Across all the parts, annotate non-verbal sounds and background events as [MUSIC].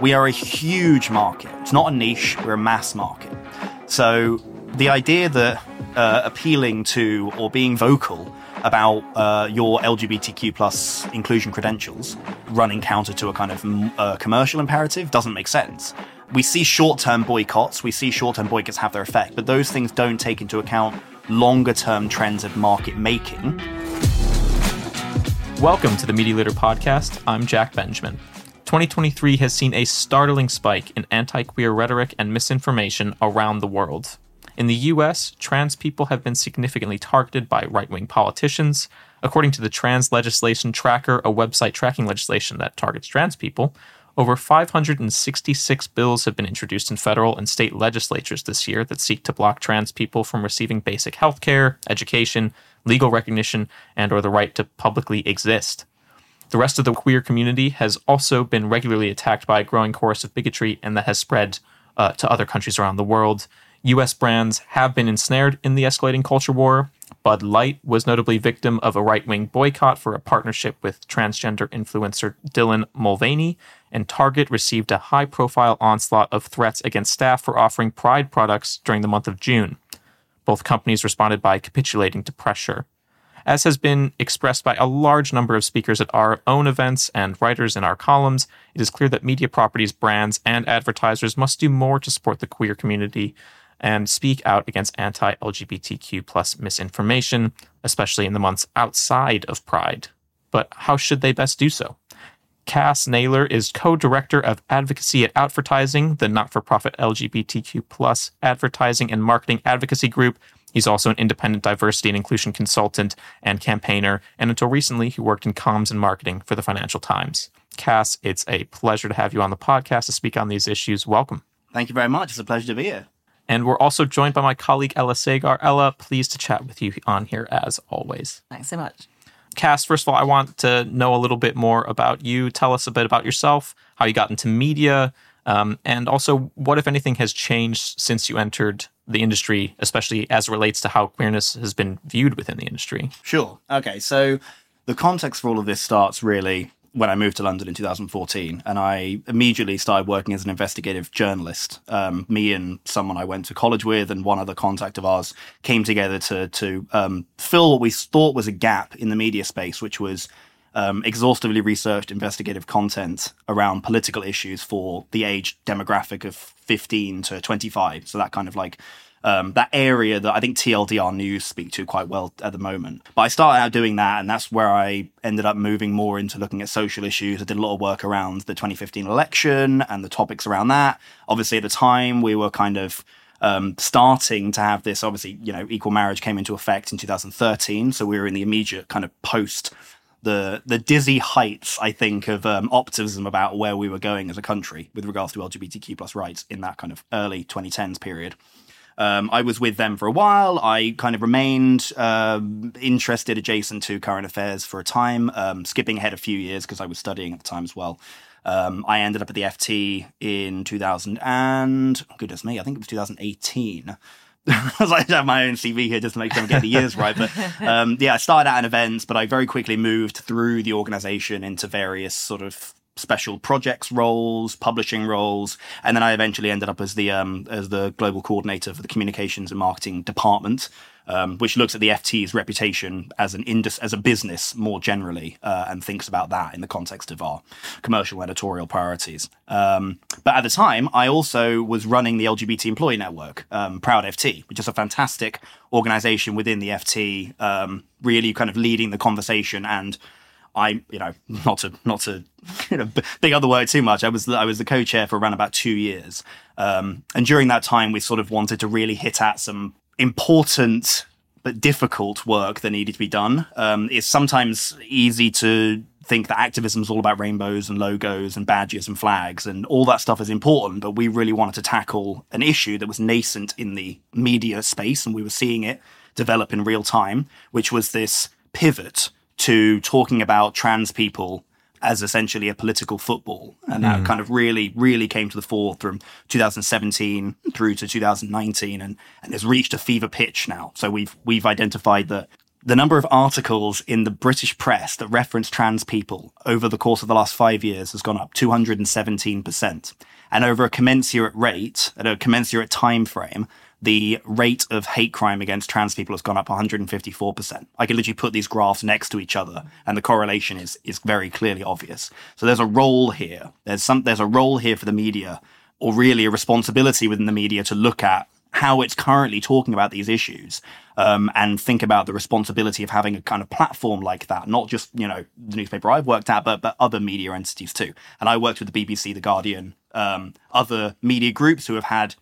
We are a huge market. It's not a niche, we're a mass market. So the idea that uh, appealing to or being vocal about uh, your LGBTQ plus inclusion credentials running counter to a kind of uh, commercial imperative doesn't make sense. We see short term boycotts, we see short term boycotts have their effect, but those things don't take into account longer term trends of market making. Welcome to the Media Leader Podcast. I'm Jack Benjamin. 2023 has seen a startling spike in anti queer rhetoric and misinformation around the world. In the US, trans people have been significantly targeted by right wing politicians. According to the Trans Legislation Tracker, a website tracking legislation that targets trans people, over 566 bills have been introduced in federal and state legislatures this year that seek to block trans people from receiving basic health care, education, legal recognition, and or the right to publicly exist. The rest of the queer community has also been regularly attacked by a growing chorus of bigotry, and that has spread uh, to other countries around the world. US brands have been ensnared in the escalating culture war. Bud Light was notably victim of a right wing boycott for a partnership with transgender influencer Dylan Mulvaney, and Target received a high profile onslaught of threats against staff for offering Pride products during the month of June. Both companies responded by capitulating to pressure. As has been expressed by a large number of speakers at our own events and writers in our columns, it is clear that media properties, brands, and advertisers must do more to support the queer community and speak out against anti LGBTQ plus misinformation, especially in the months outside of Pride. But how should they best do so? Cass Naylor is co-director of advocacy at Outvertising, the not-for-profit LGBTQ plus advertising and marketing advocacy group. He's also an independent diversity and inclusion consultant and campaigner, and until recently, he worked in comms and marketing for the Financial Times. Cass, it's a pleasure to have you on the podcast to speak on these issues. Welcome. Thank you very much. It's a pleasure to be here. And we're also joined by my colleague Ella Sagar. Ella, pleased to chat with you on here as always. Thanks so much. Cass, first of all, I want to know a little bit more about you. Tell us a bit about yourself, how you got into media, um, and also what, if anything, has changed since you entered the industry, especially as it relates to how queerness has been viewed within the industry. Sure. Okay. So the context for all of this starts really when I moved to London in 2014, and I immediately started working as an investigative journalist. Um, me and someone I went to college with, and one other contact of ours, came together to to um, fill what we thought was a gap in the media space, which was um, exhaustively researched investigative content around political issues for the age demographic of 15 to 25. So that kind of like um, that area that I think TLDR News speak to quite well at the moment. But I started out doing that, and that's where I ended up moving more into looking at social issues. I did a lot of work around the 2015 election and the topics around that. Obviously, at the time, we were kind of um, starting to have this. Obviously, you know, equal marriage came into effect in 2013, so we were in the immediate kind of post the the dizzy heights, I think, of um, optimism about where we were going as a country with regards to LGBTQ plus rights in that kind of early 2010s period. Um, I was with them for a while. I kind of remained uh, interested adjacent to current affairs for a time, um, skipping ahead a few years because I was studying at the time as well. Um, I ended up at the FT in 2000 and goodness me, I think it was 2018. [LAUGHS] I was like, I have my own CV here just to make sure I get the years right. But [LAUGHS] um, yeah, I started out in events, but I very quickly moved through the organization into various sort of special projects roles, publishing roles, and then I eventually ended up as the um, as the global coordinator for the communications and marketing department, um, which looks at the FT's reputation as an indus- as a business more generally, uh, and thinks about that in the context of our commercial editorial priorities. Um, but at the time, I also was running the LGBT employee network, um, Proud FT, which is a fantastic organization within the FT, um, really kind of leading the conversation and I, you know, not to not to [LAUGHS] you know big other word too much. I was I was the co-chair for around about two years, um, and during that time, we sort of wanted to really hit at some important but difficult work that needed to be done. Um, it's sometimes easy to think that activism is all about rainbows and logos and badges and flags and all that stuff is important, but we really wanted to tackle an issue that was nascent in the media space, and we were seeing it develop in real time, which was this pivot to talking about trans people as essentially a political football. And that mm. kind of really, really came to the fore from 2017 through to 2019 and, and has reached a fever pitch now. So we've we've identified that the number of articles in the British press that reference trans people over the course of the last five years has gone up 217%. And over a commensurate rate, at a commensurate time frame, the rate of hate crime against trans people has gone up 154%. I can literally put these graphs next to each other and the correlation is, is very clearly obvious. So there's a role here. There's some, there's a role here for the media or really a responsibility within the media to look at how it's currently talking about these issues um, and think about the responsibility of having a kind of platform like that, not just, you know, the newspaper I've worked at, but, but other media entities too. And I worked with the BBC, The Guardian, um, other media groups who have had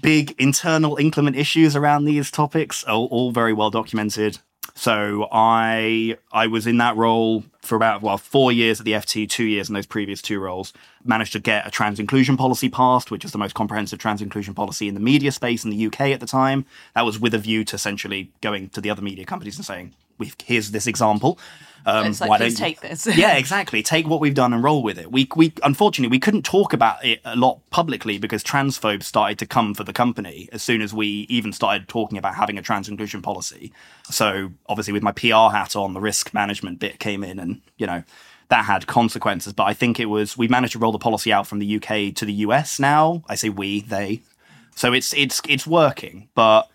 big internal inclement issues around these topics, all, all very well documented. So I I was in that role for about well four years at the FT, two years in those previous two roles. Managed to get a trans inclusion policy passed, which is the most comprehensive trans inclusion policy in the media space in the UK at the time. That was with a view to essentially going to the other media companies and saying, "We've here's this example. Um, it's like, why don't you take this? yeah, [LAUGHS] exactly. Take what we've done and roll with it. We, we, unfortunately, we couldn't talk about it a lot publicly because transphobes started to come for the company as soon as we even started talking about having a trans inclusion policy. So obviously, with my PR hat on, the risk management bit came in, and you know that had consequences. But I think it was we managed to roll the policy out from the UK to the US. Now I say we, they. So it's it's it's working, but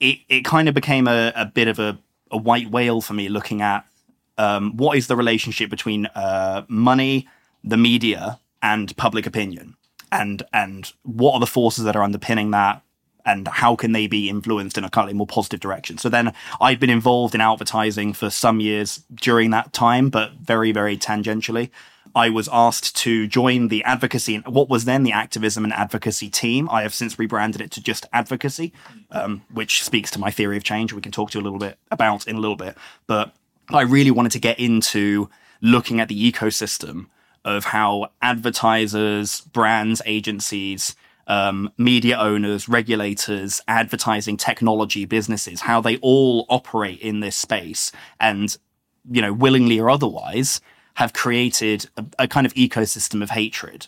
it it kind of became a, a bit of a a white whale for me looking at um, what is the relationship between uh, money, the media, and public opinion, and and what are the forces that are underpinning that, and how can they be influenced in a kind of more positive direction? So then I'd been involved in advertising for some years during that time, but very very tangentially. I was asked to join the advocacy, what was then the activism and advocacy team. I have since rebranded it to just advocacy, um, which speaks to my theory of change. We can talk to a little bit about in a little bit. But I really wanted to get into looking at the ecosystem of how advertisers, brands, agencies, um, media owners, regulators, advertising technology businesses, how they all operate in this space and, you know, willingly or otherwise, have created a, a kind of ecosystem of hatred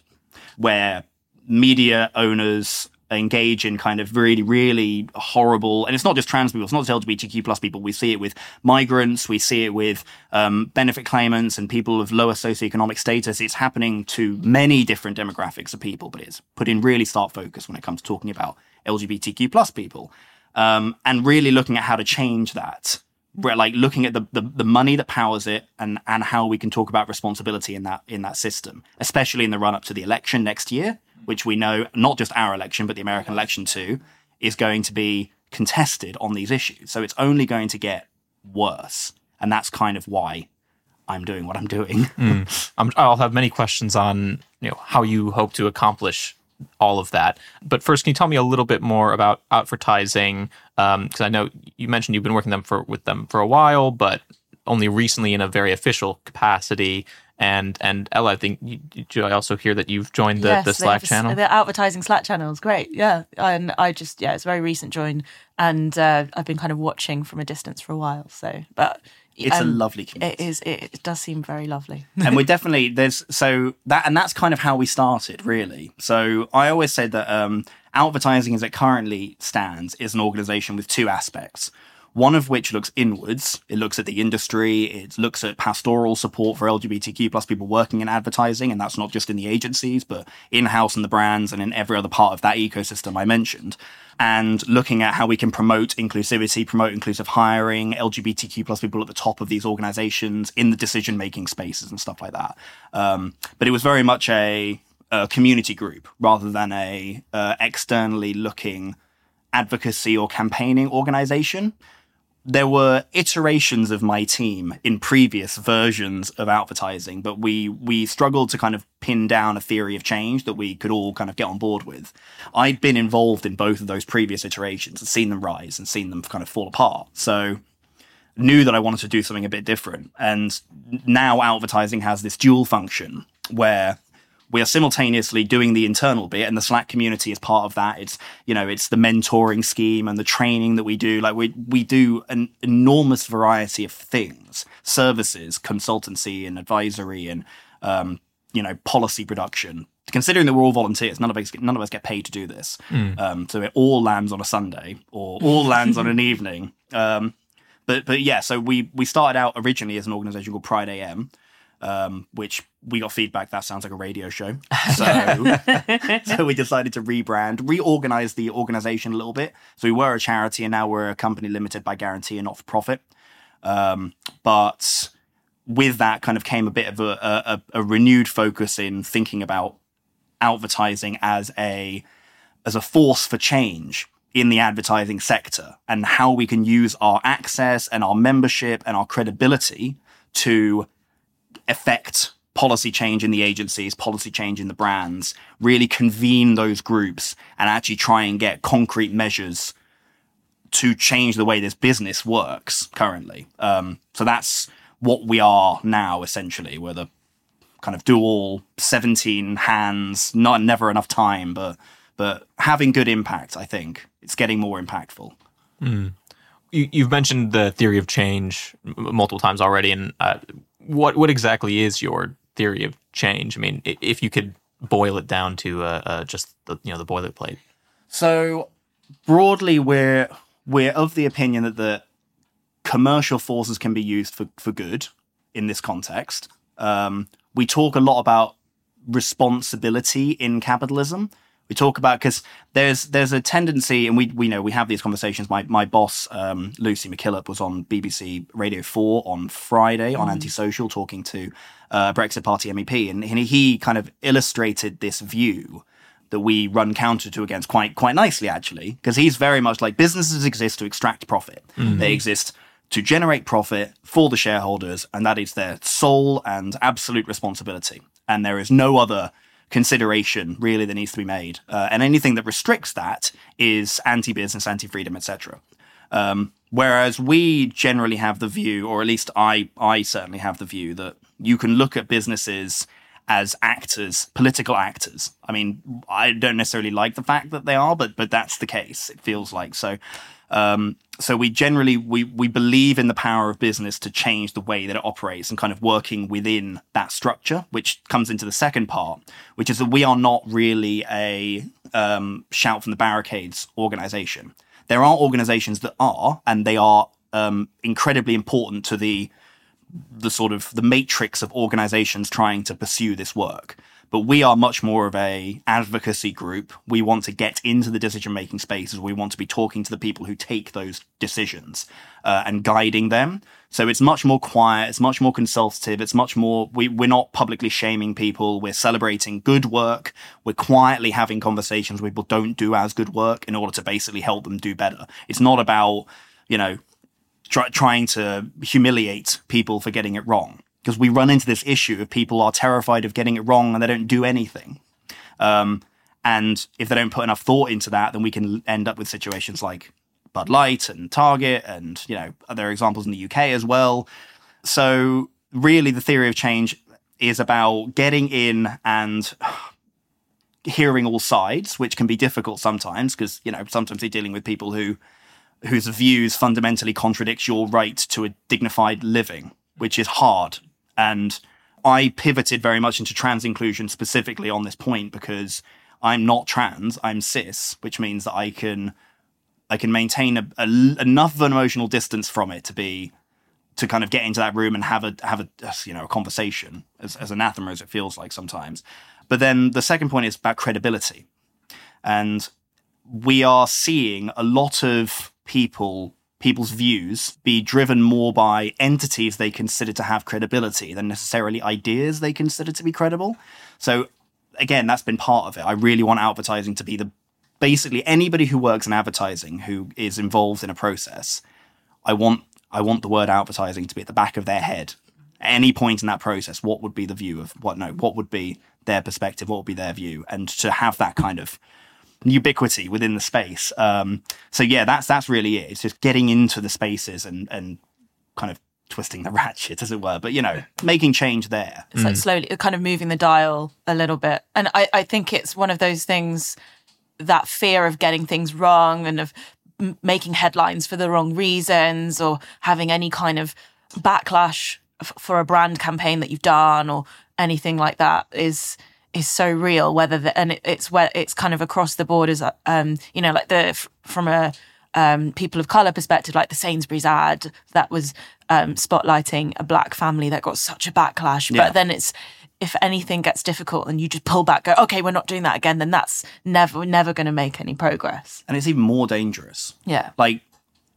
where media owners engage in kind of really, really horrible, and it's not just trans people, it's not just LGBTQ plus people. We see it with migrants, we see it with um, benefit claimants and people of lower socioeconomic status. It's happening to many different demographics of people, but it's put in really stark focus when it comes to talking about LGBTQ plus people, um, and really looking at how to change that. Like looking at the, the, the money that powers it and and how we can talk about responsibility in that in that system, especially in the run up to the election next year which we know not just our election, but the American election too, is going to be contested on these issues. So it's only going to get worse. And that's kind of why I'm doing what I'm doing. [LAUGHS] mm. i will have many questions on you know how you hope to accomplish all of that. But first, can you tell me a little bit more about Outvertising? Because um, I know you mentioned you've been working them for with them for a while, but only recently in a very official capacity. And and Ella, I think you, I also hear that you've joined the, yes, the Slack channel. The Outvertising Slack channel is great. Yeah, and I just yeah, it's a very recent join, and uh, I've been kind of watching from a distance for a while. So, but it's um, a lovely community. It is. It, it does seem very lovely. and we're [LAUGHS] definitely there's so that and that's kind of how we started really. So I always say that um, Outvertising as it currently stands is an organization with two aspects one of which looks inwards. It looks at the industry. It looks at pastoral support for LGBTQ plus people working in advertising. And that's not just in the agencies, but in house in the brands and in every other part of that ecosystem I mentioned. And looking at how we can promote inclusivity, promote inclusive hiring, LGBTQ plus people at the top of these organizations in the decision making spaces and stuff like that. Um, but it was very much a, a community group rather than a uh, externally looking advocacy or campaigning organization there were iterations of my team in previous versions of Outvertising, but we we struggled to kind of pin down a theory of change that we could all kind of get on board with. I'd been involved in both of those previous iterations and seen them rise and seen them kind of fall apart. So knew that I wanted to do something a bit different. And now Outvertising has this dual function where we are simultaneously doing the internal bit and the slack community is part of that. It's you know it's the mentoring scheme and the training that we do. Like we we do an enormous variety of things services consultancy and advisory and um, you know policy production. Considering that we're all volunteers none of us none of us get paid to do this. Mm. um, so it all lands on a sunday or all lands on an [LAUGHS] evening. Um, but but yeah, so we we started out originally as an organization called Pride AM, um, which we got feedback that sounds like a radio show. [LAUGHS] So, [LAUGHS] so we decided to rebrand, reorganize the organization a little bit. So we were a charity and now we're a company limited by guarantee and not for profit. Um, but with that kind of came a bit of a, a, a renewed focus in thinking about Outvertising as a as a force for change in the advertising sector and how we can use our access and our membership and our credibility to affect policy change in the agencies, policy change in the brands, really convene those groups and actually try and get concrete measures to change the way this business works currently. Um, so that's what we are now, essentially. We're the kind of dual 17 hands, not never enough time, but but having good impact, I think. It's getting more impactful. Mm. You, have mentioned the theory of change multiple times already, and uh, what what exactly is your theory of change? I mean, if you could boil it down to uh, uh, just the you know the boilerplate. So broadly, we're we're of the opinion that the commercial forces can be used for for good in this context. Um, we talk a lot about responsibility in capitalism, we talk about because there's there's a tendency, and we we know we have these conversations. My my boss um, Lucy McKillop was on BBC Radio Four on Friday mm. on Antisocial talking to uh, Brexit Party MEP, and, and he kind of illustrated this view that we run counter to against quite quite nicely actually because he's very much like businesses exist to extract profit. Mm-hmm. They exist to generate profit for the shareholders, and that is their sole and absolute responsibility. And there is no other consideration really that needs to be made. Uh, and anything that restricts that is anti-business, anti-freedom, etc. Um, whereas we generally have the view, or at least I, I certainly have the view that you can look at businesses as actors, political actors. I mean, I don't necessarily like the fact that they are, but but that's the case. It feels like so. Um, so we generally we we believe in the power of business to change the way that it operates and kind of working within that structure, which comes into the second part, which is that we are not really a um, shout from the barricades organization. There are organizations that are, and they are um, incredibly important to the the sort of the matrix of organizations trying to pursue this work but we are much more of a advocacy group. We want to get into the decision making spaces. We want to be talking to the people who take those decisions uh, and guiding them. So it's much more quiet. It's much more consultative. It's much more. We we're not publicly shaming people. We're celebrating good work. We're quietly having conversations with people don't do as good work in order to basically help them do better. It's not about you know try, trying to humiliate people for getting it wrong because we run into this issue of people are terrified of getting it wrong and they don't do anything. Um, and if they don't put enough thought into that, then we can end up with situations like Bud Light and Target, and you know other examples in the UK as well. So really, the theory of change is about getting in and hearing all sides, which can be difficult sometimes because you know sometimes you're dealing with people who whose views fundamentally contradict your right to a dignified living, which is hard and I pivoted very much into trans inclusion specifically on this point because I'm not trans, I'm cis, which means that I can I can maintain a, a, enough of an emotional distance from it to be to kind of get into that room and have a have a uh, you know a conversation as, as anathema as it feels like sometimes. But then the second point is about credibility, and we are seeing a lot of people people's views be driven more by entities they consider to have credibility than necessarily ideas they consider to be credible. So again, that's been part of it. I really want Outvertising to be the basically anybody who works in advertising who is involved in a process. I want I want the word Outvertising to be at the back of their head. At any point in that process, what would be the view of what no, what would be their perspective, what would be their view, and to have that kind of ubiquity within the space. Um, so yeah, that's that's really it. It's just getting into the spaces and and kind of twisting the [LAUGHS] ratchet, as it were. But you know, making change there. It's mm. like slowly, kind of moving the dial a little bit. And I, I think it's one of those things that fear of getting things wrong and of m- making headlines for the wrong reasons or having any kind of backlash f- for a brand campaign that you've done or anything like that is is so real whether the, and it, it's where it's kind of across the borders um you know like the from a um, people of color perspective, like the Sainsbury's ad that was um, spotlighting a black family that got such a backlash. Yeah. But then it's if anything gets difficult and you just pull back, go, okay, we're not doing that again, then that's never never going to make any progress. And it's even more dangerous. Yeah. Like,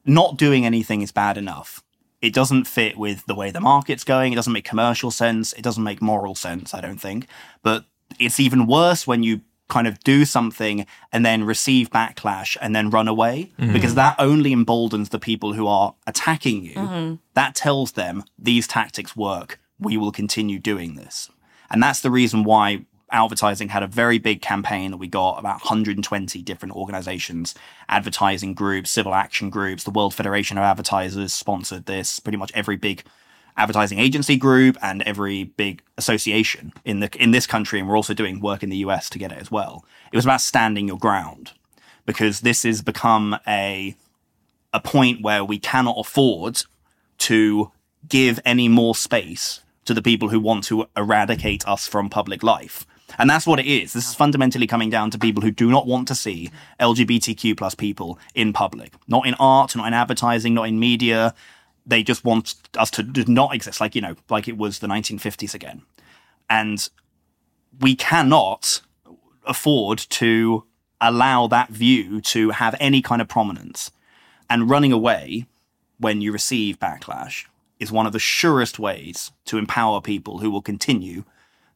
not doing anything is bad enough. It doesn't fit with the way the market's going. It doesn't make commercial sense. It doesn't make moral sense, I don't think. But it's even worse when you kind of do something and then receive backlash and then run away mm-hmm. because that only emboldens the people who are attacking you. Mm-hmm. That tells them these tactics work. We will continue doing this. And that's the reason why Outvertising had a very big campaign that we got about 120 different organizations, advertising groups, civil action groups, the World Federation of Advertisers sponsored this, pretty much every big advertising agency group and every big association in the in this country and we're also doing work in the US to get it as well. It was about standing your ground because this has become a a point where we cannot afford to give any more space to the people who want to eradicate us from public life. And that's what it is. This is fundamentally coming down to people who do not want to see LGBTQ plus people in public, not in art, not in advertising, not in media. They just want us to not exist, like, you know, like it was the 1950s again. And we cannot afford to allow that view to have any kind of prominence. And running away when you receive backlash is one of the surest ways to empower people who will continue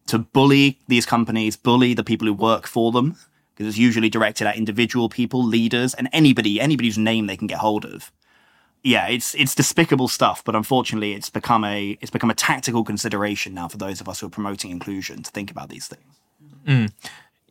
to bully these companies, bully the people who work for them, because it's usually directed at individual people, leaders, and anybody, anybody's name they can get hold of. Yeah, it's it's despicable stuff, but unfortunately, it's become a it's become a tactical consideration now for those of us who are promoting inclusion to think about these things.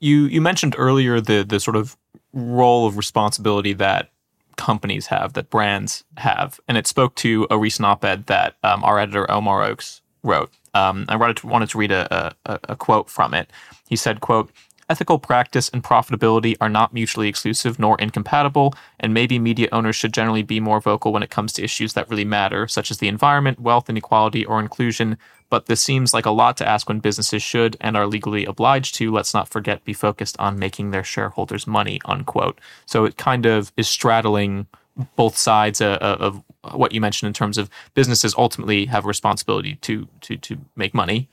You you mentioned earlier the the sort of role of responsibility that companies have, that brands have, and it spoke to a recent op-ed that um, our editor Omar Oakes wrote. Um, I wanted to, wanted to read a, a, a quote from it. He said, "quote Ethical practice and profitability are not mutually exclusive nor incompatible, and maybe media owners should generally be more vocal when it comes to issues that really matter, such as the environment, wealth inequality, or inclusion. But this seems like a lot to ask when businesses should and are legally obliged to, let's not forget, be focused on making their shareholders money, unquote. So it kind of is straddling both sides uh, of what you mentioned in terms of businesses ultimately have a responsibility to to to make money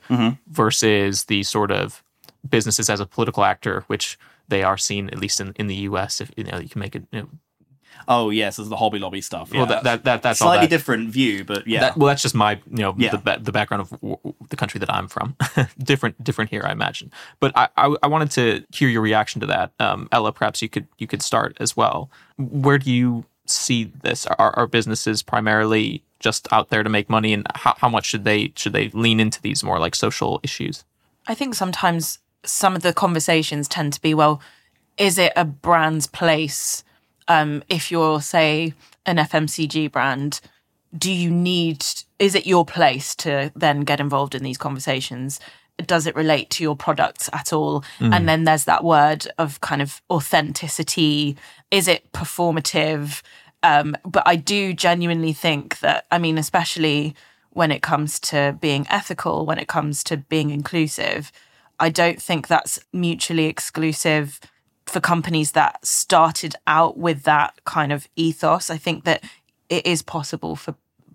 versus the sort of businesses as a political actor, which they are seen at least in, in the U.S. If you know you can make it. You know, Oh yes, there's the Hobby Lobby stuff. Yeah. Well, that- that- that- that's all slightly that. different view, but yeah, that, well, that's just my you know Yeah. the the background of w- w- the country that I'm from. [LAUGHS] different different here, I imagine. But I, I I wanted to hear your reaction to that, um, Ella. Perhaps you could you could start as well. Where do you see this? Are, are businesses primarily just out there to make money, and how, how much should they should they lean into these more like social issues? I think sometimes some of the conversations tend to be, well, is it a brand's place? Um, if you're, say, an FMCG brand, do you need, is it your place to then get involved in these conversations? Does it relate to your products at all? And then there's that word of kind of authenticity. Is it performative? Um, but I do genuinely think that, I mean, especially when it comes to being ethical, when it comes to being inclusive, I don't think that's mutually exclusive for companies that started out with that kind of ethos. I think that it is possible for,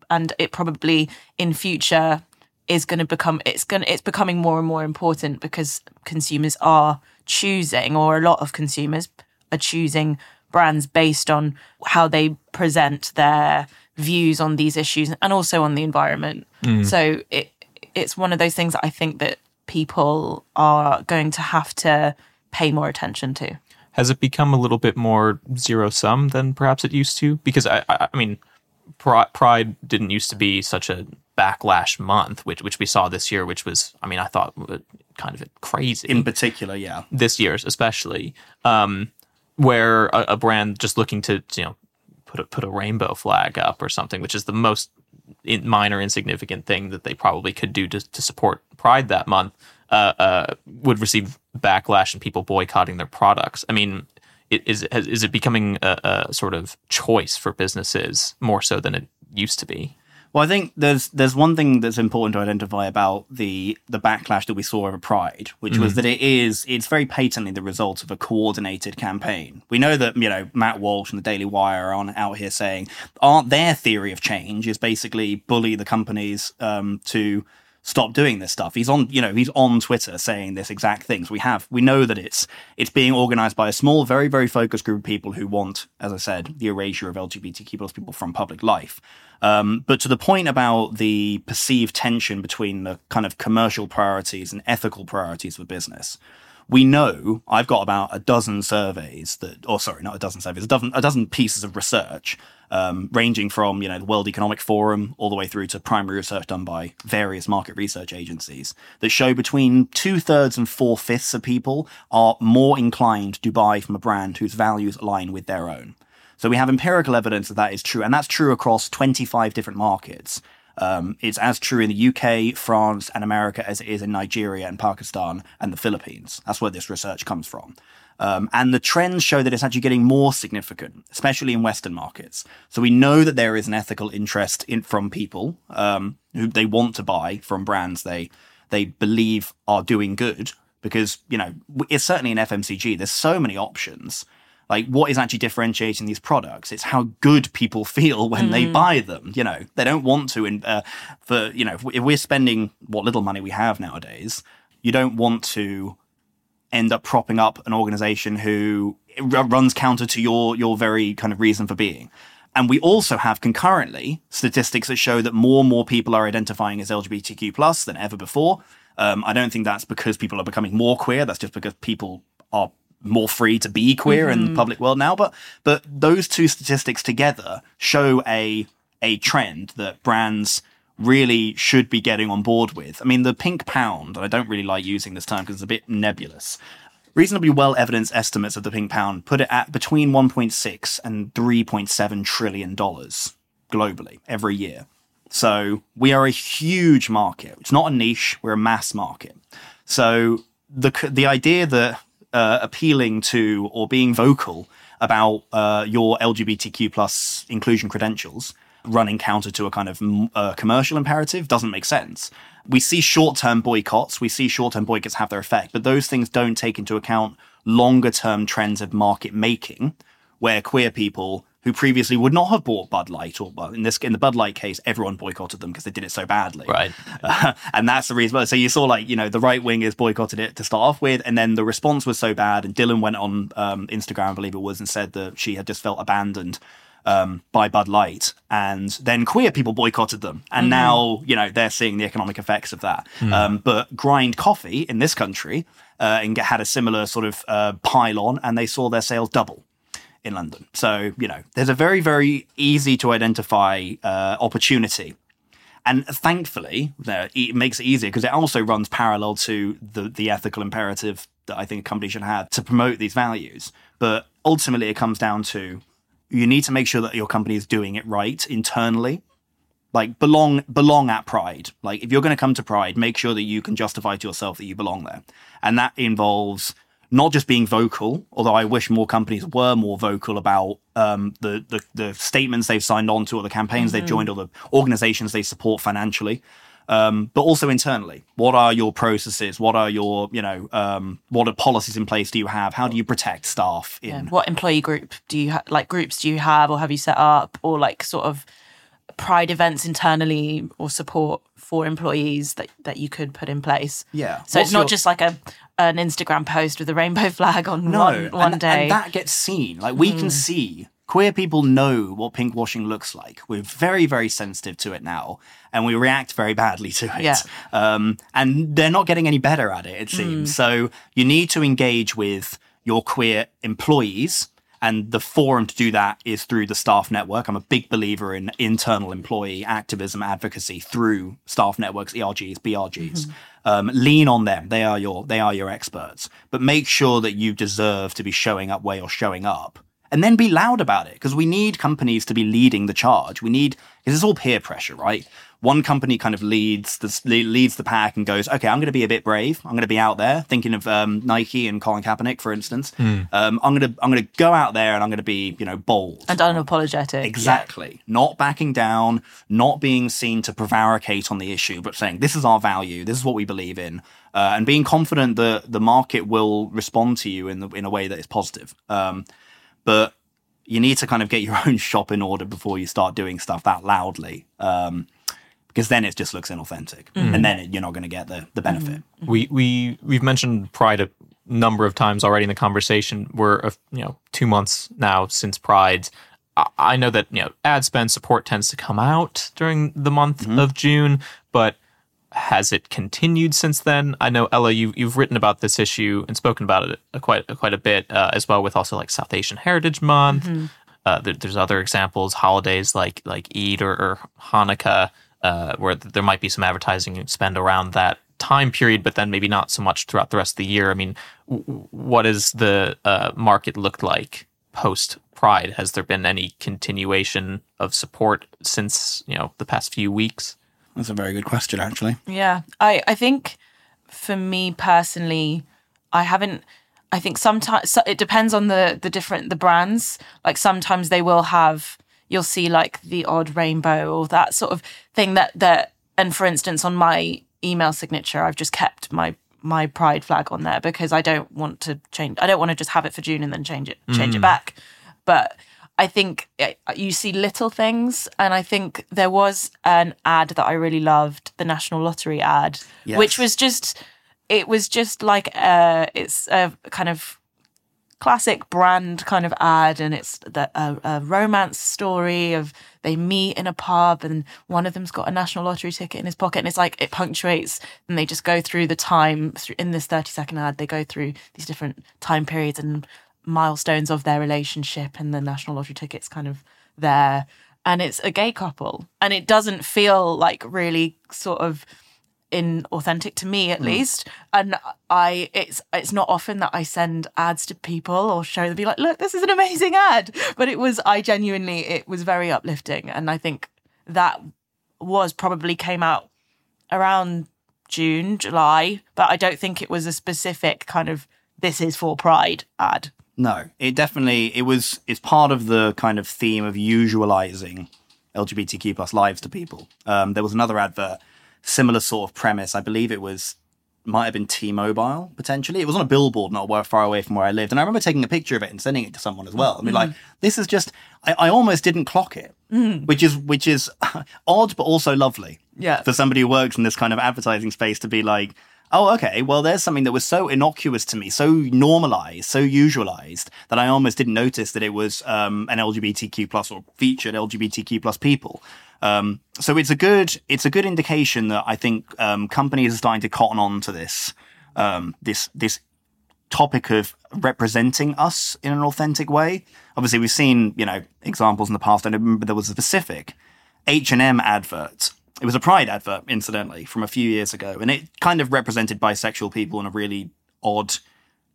and it probably in future is going to become it's going it's becoming more and more important because consumers are choosing or a lot of consumers are choosing brands based on how they present their views on these issues and also on the environment mm. so it it's one of those things that i think that people are going to have to pay more attention to Has it become a little bit more zero sum than perhaps it used to? Because I I, I mean, Pride didn't used to be such a backlash month, which which we saw this year, which was I mean I thought kind of crazy in particular, yeah. this year's especially, um, where a, a brand just looking to you know put a, put a rainbow flag up or something, which is the most in, minor insignificant thing that they probably could do to, to support Pride that month, uh, uh, would receive backlash and people boycotting their products. I mean. Is is it becoming a, a sort of choice for businesses more so than it used to be? Well, I think there's there's one thing that's important to identify about the the backlash that we saw over Pride, which was that it is it's very patently the result of a coordinated campaign. We know that you know Matt Walsh and the Daily Wire are on out here saying aren't their theory of change is basically bully the companies um, to stop doing this stuff. He's on, you know, he's on Twitter saying this exact things. We have, we know that it's it's being organized by a small, very, very focused group of people who want, as I said, the erasure of LGBTQ plus people from public life. Um, but to the point about the perceived tension between the kind of commercial priorities and ethical priorities of business, we know I've got about a dozen surveys that, or sorry, not a dozen surveys, a dozen, a dozen pieces of research, um, ranging from you know the World Economic Forum all the way through to primary research done by various market research agencies that show between two thirds and four fifths of people are more inclined to buy from a brand whose values align with their own. So we have empirical evidence that that is true, and that's true across 25 different markets. Um, it's as true in the UK, France, and America as it is in Nigeria and Pakistan and the Philippines. That's where this research comes from. Um, and the trends show that it's actually getting more significant, especially in Western markets. So we know that there is an ethical interest in from people um, who they want to buy from brands they they believe are doing good because you know it's certainly in FMCG. There's so many options like what is actually differentiating these products? It's how good people [LAUGHS] feel when mm. they buy them you know? They don't want to in, uh, for you know if, if we're spending what little money we have nowadays you don't want to end up propping up an organization who runs counter to your your very kind of reason for being. And we also have concurrently statistics that show that more and more people are identifying as lgbtq plus than ever before. Um, i don't think that's because people are becoming more queer. That's just because people are more free to be queer mm-hmm. in the mm-hmm. public world now. But but those two statistics together show a a trend that brands really should be getting on board with. I mean, the pink pound, and I don't really like using this term because it's a bit nebulous. Reasonably well evidenced estimates of the pink pound put it at between 1.6 and 3.7 trillion dollars globally every year. So we are a huge market. It's not a niche, we're a mass market. So the the idea that uh, appealing to or being vocal about uh, your LGBTQ plus inclusion credentials running counter to a kind of uh, commercial imperative doesn't make sense. We see short term boycotts, we see short term boycotts have their effect, but those things don't take into account longer term trends of market making where queer people who previously would not have bought Bud Light, or well, in this in the Bud Light case, everyone boycotted them because they did it so badly, right? Uh, [LAUGHS] and that's the reason. So you saw like you know the right wingers boycotted it to start off with, and then the response was so bad, and Dylan went on um, Instagram, I believe it was, and said that she had just felt abandoned. Um, by Bud Light, and then queer people boycotted them, and mm. now you know they're seeing the economic effects of that. Mm. Um, but Grind Coffee in this country uh, and had a similar sort of uh, pile and they saw their sales double in London. So, you know, there's a very, very easy to identify uh, opportunity. And thankfully, it makes it easier because it also runs parallel to the, the ethical imperative that I think a company should have to promote these values. But ultimately, it comes down to you need to make sure that your company is doing it right internally. Like belong belong at Pride. Like if you're going to come to Pride, make sure that you can justify to yourself that you belong there, and that involves not just being vocal, although I wish more companies were more vocal about um, the, the, the statements they've signed on to, or the campaigns mm-hmm. they've joined, or the organizations they support financially. Um, but also internally, what are your processes? What are your, you know, um, what are policies in place do you have? How do you protect staff? In yeah. what employee group do you ha- like? Groups do you have, or have you set up, or like sort of pride events internally or support for employees that, that you could put in place. Yeah. So What's it's not your... just like a an Instagram post with a rainbow [LAUGHS] flag on no, one, one and, day. And that gets seen. Like we mm. can see queer people know what pinkwashing looks like. We're very, very sensitive to it now, and we react very badly to it. Yeah. Um, and they're not getting any better at it, it seems. Mm. So you need to engage with your queer employees and the forum to do that is through the staff network. I'm a big believer in internal employee activism advocacy through staff networks, ERGs, BRGs. Mm-hmm. Um, lean on them. They are your they are your experts. But make sure that you deserve to be showing up where you're showing up and then be loud about it because we need companies to be leading the charge. We need because it's all peer pressure, right? One company kind of leads the leads the pack and goes, "Okay, I'm going to be a bit brave. I'm going to be out there." Thinking of um, Nike and Colin Kaepernick, for instance, um, I'm going to I'm going to go out there and I'm going to be you know bold and unapologetic. Exactly. Not backing down, not being seen to prevaricate on the issue, but saying this is our value, this is what we believe in, uh, and being confident that the market will respond to you in the, in a way that is positive. Um, but you need to kind of get your [LAUGHS] own shop in order before you start doing stuff that loudly. Um, because then it just looks inauthentic, and then it, you're not going to get the the benefit. We we we've mentioned Pride a number of times already in the conversation. We're uh, you know two months now since Pride. I- I know that you know ad spend support tends to come out during the month of June, but has it continued since then? I know Ella, you you've written about this issue and spoken about it a quite quite a bit uh, as well with also like South Asian Heritage Month. Uh, there, there's other examples, holidays like like Eid or, or Hanukkah, uh, where th- there might be some advertising spend around that time period, but then maybe not so much throughout the rest of the year. I mean, w- w- what has the uh, market looked like post Pride? Has there been any continuation of support since you know the past few weeks? That's a very good question, actually. Yeah, I I think for me personally, I haven't. I think sometimes so it depends on the the different the brands. Like sometimes they will have you'll see like the odd rainbow or that sort of thing that that. And for instance, on my email signature, I've just kept my my pride flag on there because I don't want to change. I don't want to just have it for June and then change it change it mm. back. But I think uh, you see little things, and I think there was an ad that I really loved, the National Lottery ad, Yes. which was just, it was just like uh it's a kind of classic brand kind of ad, and it's the, a, a romance story of they meet in a pub, and one of them's got a National Lottery ticket in his pocket, and it's like it punctuates, and they just go through the time in this thirty second ad. They go through these different time periods and milestones of their relationship and the national lottery tickets kind of there. And it's a gay couple. And it doesn't feel like really sort of inauthentic to me at hmm. least. And i it's it's not often that i send ads to people or show them be like look this is an amazing ad. But it was i genuinely it was very uplifting. And i think that was probably came out around june july. But i don't think it was a specific kind of this is for pride ad No, it definitely it was. It's part of the kind of theme of usualizing LGBTQ plus lives to people. Um, there was another advert, similar sort of premise. I believe it was might have been T-Mobile potentially. It was on a billboard not far away from where I lived, and I remember taking a picture of it and sending it to someone as well. I mean, like this is just. I, I almost didn't clock it, which is which is [LAUGHS] odd but also lovely. Yeah. for somebody who works in this kind of advertising space to be like. Oh, okay. Well, there's something that was so innocuous to me, so normalized, so usualized that I almost didn't notice that it was um, an LGBTQ plus or featured LGBTQ plus people. Um, so it's a good it's a good indication that I think um, companies are starting to cotton on to this um, this this topic of representing us in an authentic way. Obviously, we've seen you know examples in the past. I remember there was a specific H and M advert. It was a Pride advert, incidentally, from a few years ago, and it kind of represented bisexual people in a really odd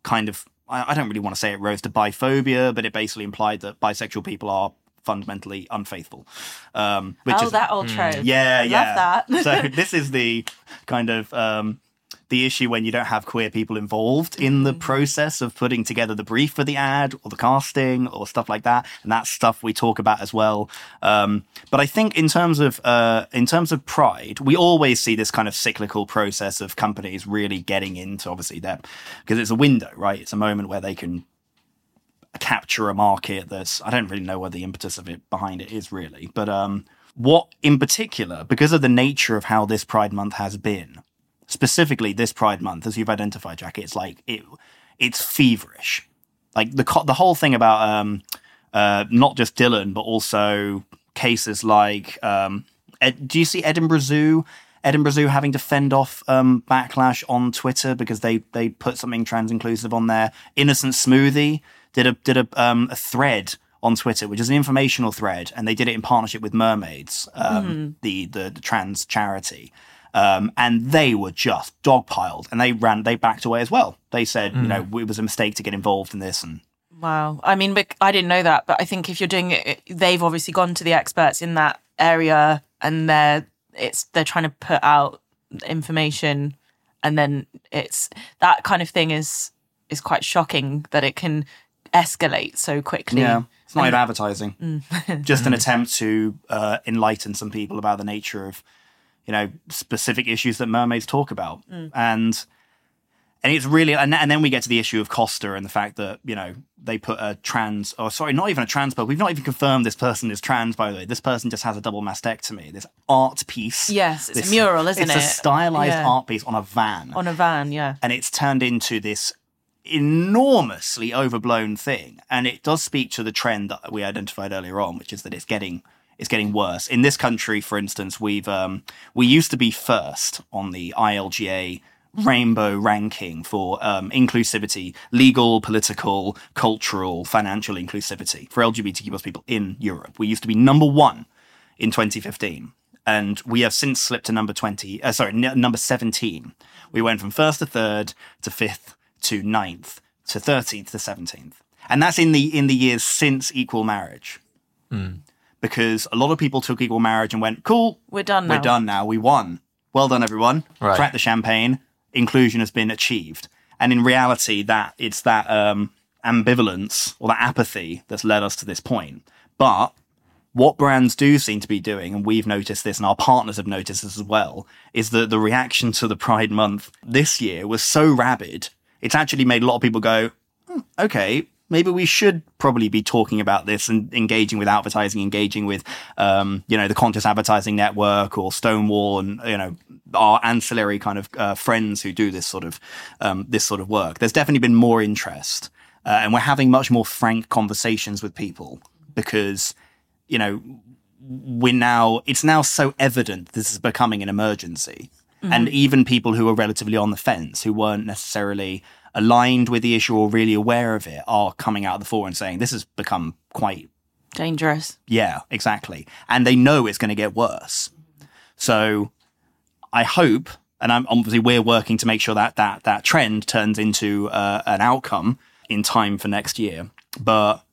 kind of. I, I don't really want to say it rose to biphobia, but it basically implied that bisexual people are fundamentally unfaithful. Um, which oh is that old trope yeah, Love yeah. that. so [LAUGHS] this is the kind of um, the issue when you don't have queer people involved in the process of putting together the brief for the ad or the casting or stuff like that, and that's stuff we talk about as well. Um, but I think in terms of uh, in terms of pride, we always see this kind of cyclical process of companies really getting into obviously them because it's a window, right? It's a moment where they can capture a market that's I don't really know what the impetus of it behind it is really, but um, what in particular, because of the nature of how this Pride Month has been, specifically this Pride Month, as you've identified, Jackie, it's like it, it's feverish. Like the co- the whole thing about um, uh, not just Dylan, but also cases like um, Ed, do you see Edinburgh Zoo? Edinburgh Zoo having to fend off um, backlash on Twitter because they they put something trans inclusive on there. Innocent Smoothie did a did a um, a thread on Twitter, which is an informational thread, and they did it in partnership with Mermaids, um, the, the the trans charity. Um, and they were just dogpiled, and they ran, they backed away as well. They said, you know, it was a mistake to get involved in this, and Wow. I mean, I didn't know that, but I think if you're doing it, they've obviously gone to the experts in that area, and they're it's they're trying to put out information, and then it's that kind of thing is is quite shocking that it can escalate so quickly. Yeah, it's not even advertising. [LAUGHS] Just an attempt to uh, enlighten some people about the nature of, you know, specific issues that mermaids talk about, mm. and and it's really and, and then we get to the issue of Costa and the fact that you know they put a trans or sorry not even a trans but we've not even confirmed this person is trans by the way this person just has a double mastectomy this art piece Yes, it's a mural, isn't it? it's a stylized Yeah. art piece on a van On a van, yeah. and it's turned into this enormously overblown thing and it does speak to the trend that we identified earlier on which is that it's getting it's getting worse. In this country for instance we've um, we used to be first on the ILGA rainbow ranking for um, inclusivity legal political cultural financial inclusivity for LGBTQ plus people in Europe. We used to be number one in 2015 and we have since slipped to number 20 uh, sorry n- number 17 we went from first to third to fifth to ninth to 13th to 17th and that's in the in the years since equal marriage because a lot of people took equal marriage and went cool We're done now. we're done now we won well done everyone Right. crack the champagne inclusion has been achieved and in reality that it's that um, ambivalence or that apathy that's led us to this point but what brands do seem to be doing, and we've noticed this, and our partners have noticed this as well, is that the reaction to the Pride Month this year was so rabid. It's actually made a lot of people go, "Hmm, okay, maybe we should probably be talking about this and engaging with Outvertising, engaging with, um, you know, the Conscious Advertising Network or Stonewall, and you know, our ancillary kind of uh, friends who do this sort of um, this sort of work. There's definitely been more interest, uh, and we're having much more frank conversations with people because you know, we're now, it's now so evident this is becoming an emergency. And even people who are relatively on the fence, who weren't necessarily aligned with the issue or really aware of it, are coming out of the fore and saying this has become quite, Dangerous. yeah, exactly. And they know it's going to get worse. So I hope, and I'm obviously we're working to make sure that that that trend turns into uh, an outcome in time for next year. But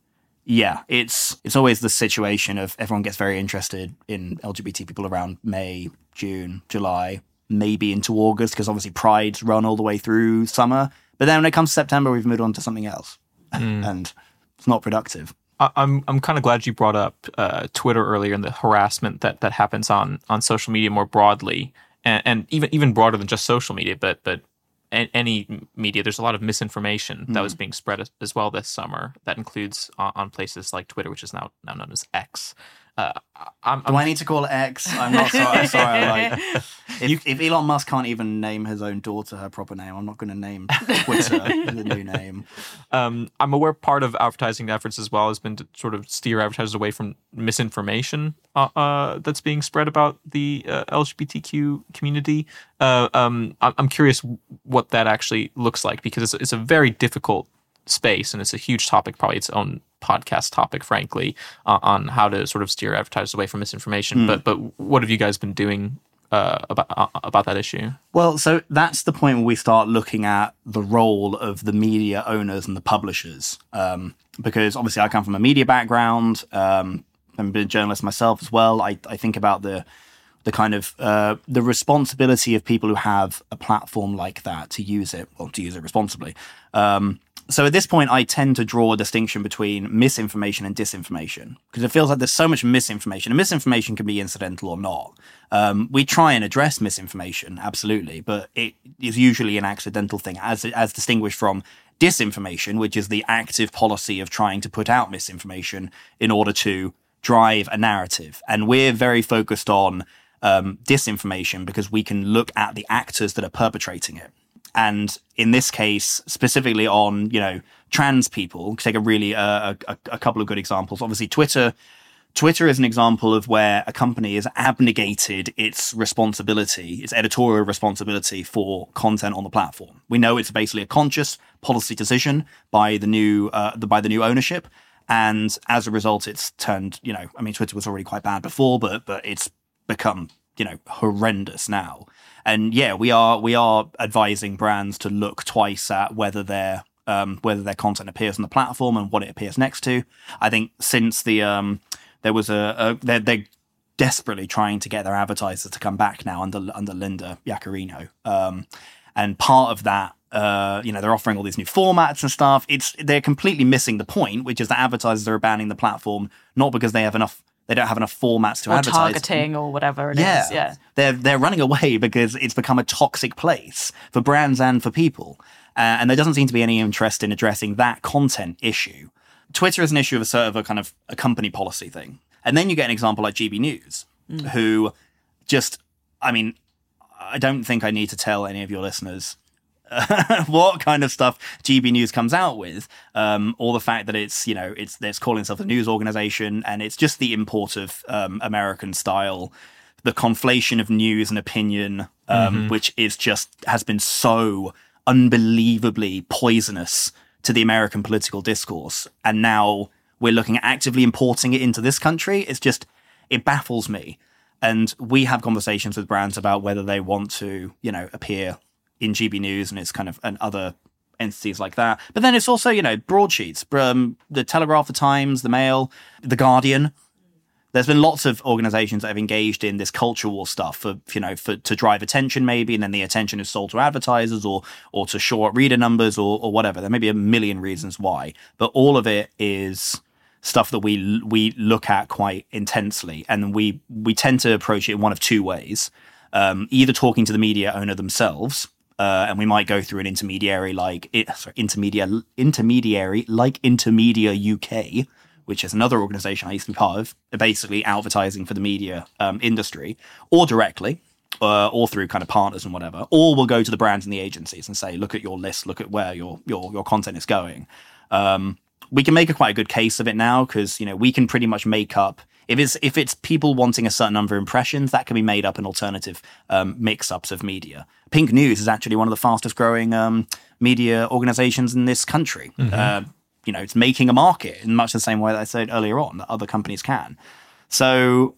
yeah, it's it's always the situation of everyone gets very interested in LGBT people around May, June, July, maybe into August because obviously Pride's run all the way through summer. But then when it comes to September, we've moved on to something else, mm. [LAUGHS] and it's not productive. I- I'm I'm kind of glad you brought up uh, Twitter earlier and the harassment that that happens on on social media more broadly, and, and even even broader than just social media, but but any media. There's a lot of misinformation that was mm. being spread as, as well this summer. That includes on, on places like Twitter, which is now now known as X. Uh, I'm, I'm Do I need to call it X? I'm not sorry. I'm sorry. Like, [LAUGHS] if, if Elon Musk can't even name his own daughter her proper name, I'm not going to name Twitter [LAUGHS] the new name. um, I'm aware part of advertising efforts as well has been to sort of steer advertisers away from misinformation uh, uh, that's being spread about the uh, LGBTQ community. Uh, um, I'm curious what that actually looks like because it's, it's a very difficult space and it's a huge topic, probably its own podcast topic, frankly, uh, on how to sort of steer advertisers away from misinformation. But but what have you guys been doing uh, about uh, about that issue? Well, so that's the point where we start looking at the role of the media owners and the publishers. Um, because obviously, I come from a media background. Um, been a journalist myself as well. I, I think about the the kind of uh, the responsibility of people who have a platform like that to use it, well, to use it responsibly. Um, so at this point, I tend to draw a distinction between misinformation and disinformation because it feels like there's so much misinformation, and misinformation can be incidental or not. Um, we try and address misinformation, absolutely, but it is usually an accidental thing, as as distinguished from disinformation, which is the active policy of trying to put out misinformation in order to drive a narrative. And we're very focused on um, disinformation because we can look at the actors that are perpetrating it. And in this case, specifically on you know trans people, take a really uh, a, a couple of good examples. Obviously, Twitter. Twitter is an example of where a company has abnegated its responsibility, its editorial responsibility for content on the platform. We know it's basically a conscious policy decision by the new uh, the, by the new ownership, and as a result, it's turned. You know, I mean, Twitter was already quite bad before, but but it's become you know horrendous now. And yeah, we are we are advising brands to look twice at whether they're um, whether their content appears on the platform and what it appears next to. I think since the um, there was a, a they're, they're desperately trying to get their advertisers to come back now under under Linda Yaccarino, um, and part of that. Uh, you know they're offering all these new formats and stuff. It's they're completely missing the point, which is that advertisers are abandoning the platform not because they have enough they don't have enough formats to or advertise. targeting or whatever it is. Yeah. Yeah. They're they're running away [LAUGHS] because it's become a toxic place for brands and for people. Uh, and there doesn't seem to be any interest in addressing that content issue. Twitter is an issue of a sort of a kind of a company policy thing. And then you get an example like GB News, who just I mean, I don't think I need to tell any of your listeners [LAUGHS] what kind of stuff GB News comes out with, um, or the fact that it's you know it's it's calling itself a news organization and it's just the import of um, American style, the conflation of news and opinion, um, which is just has been so unbelievably poisonous to the American political discourse, and now we're looking at actively importing it into this country. It's just it baffles me. And we have conversations with brands about whether they want to, you know, appear in GB News and it's kind of and other entities like that. But then it's also, you know, broadsheets, um, the Telegraph, the Times, the Mail, the Guardian. There's been lots of organisations that have engaged in this culture war stuff for, you know, for to drive attention maybe, and then the attention is sold to advertisers or or to short reader numbers or or whatever. There may be a million reasons why, but all of it is stuff that we we look at quite intensely, and we we tend to approach it in one of two ways: um, either talking to the media owner themselves, uh, and we might go through an intermediary like sorry, intermediary intermediary like Intermedia UK, which is another organisation I used to be part of, basically advertising for the media um, industry, or directly. Uh, or through kind of partners and whatever, or we'll go to the brands and the agencies and say, look at your list, look at where your your your content is going. Um, we can make a quite a good case of it now because you know we can pretty much make up if it's if it's people wanting a certain number of impressions that can be made up in alternative um, mix-ups of media. Pink News is actually one of the fastest growing um, media organizations in this country. Uh, you know, it's making a market in much the same way that I said earlier on that other companies can. So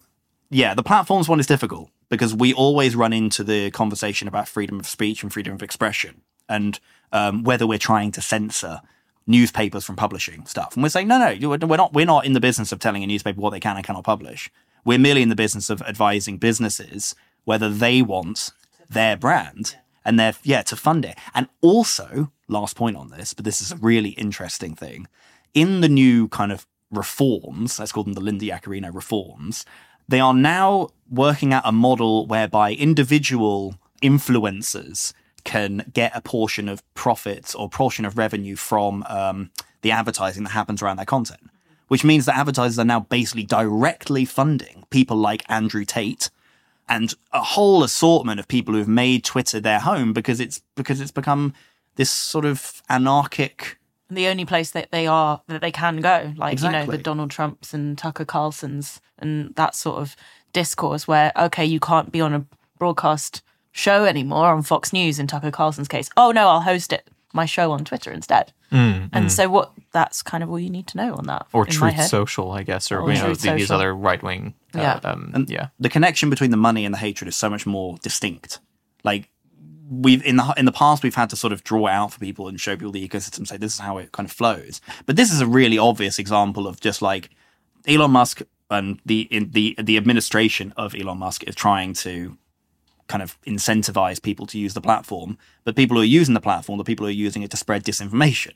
yeah, the platforms one is difficult because we always run into the conversation about freedom of speech and freedom of expression and um, whether we're trying to censor newspapers from publishing stuff. And we're saying, no, no, we're not, we're not in the business of telling a newspaper what they can and cannot publish. We're merely in the business of advising businesses whether they want their brand and their, yeah, to fund it. And also, last point on this, but this is a really interesting thing. In the new kind of reforms, let's call them the Linda Yaccarino reforms, they are now working out a model whereby individual influencers can get a portion of profits or portion of revenue from um, the advertising that happens around their content, which means that advertisers are now basically directly funding people like Andrew Tate and a whole assortment of people who've made Twitter their home because it's because it's become this sort of anarchic the only place that they are that they can go like you know the donald trumps and tucker carlsons and that sort of discourse where okay you can't be on a broadcast show anymore on fox news in tucker carlson's case oh no i'll host it my show on twitter instead and so what that's kind of all you need to know on that or in Truth. Social, I guess, or Or you know the- these Social. other right wing. Uh, Yeah. um, yeah. the connection between the money and the hatred is so much more distinct. Like we've in the in the past we've had to sort of draw it out for people and show people the ecosystem, say this is how it kind of flows. But this is a really obvious example of just like Elon Musk and the in the the administration of Elon Musk is trying to kind of incentivize people to use the platform, but people who are using the platform, the people who are using it to spread disinformation.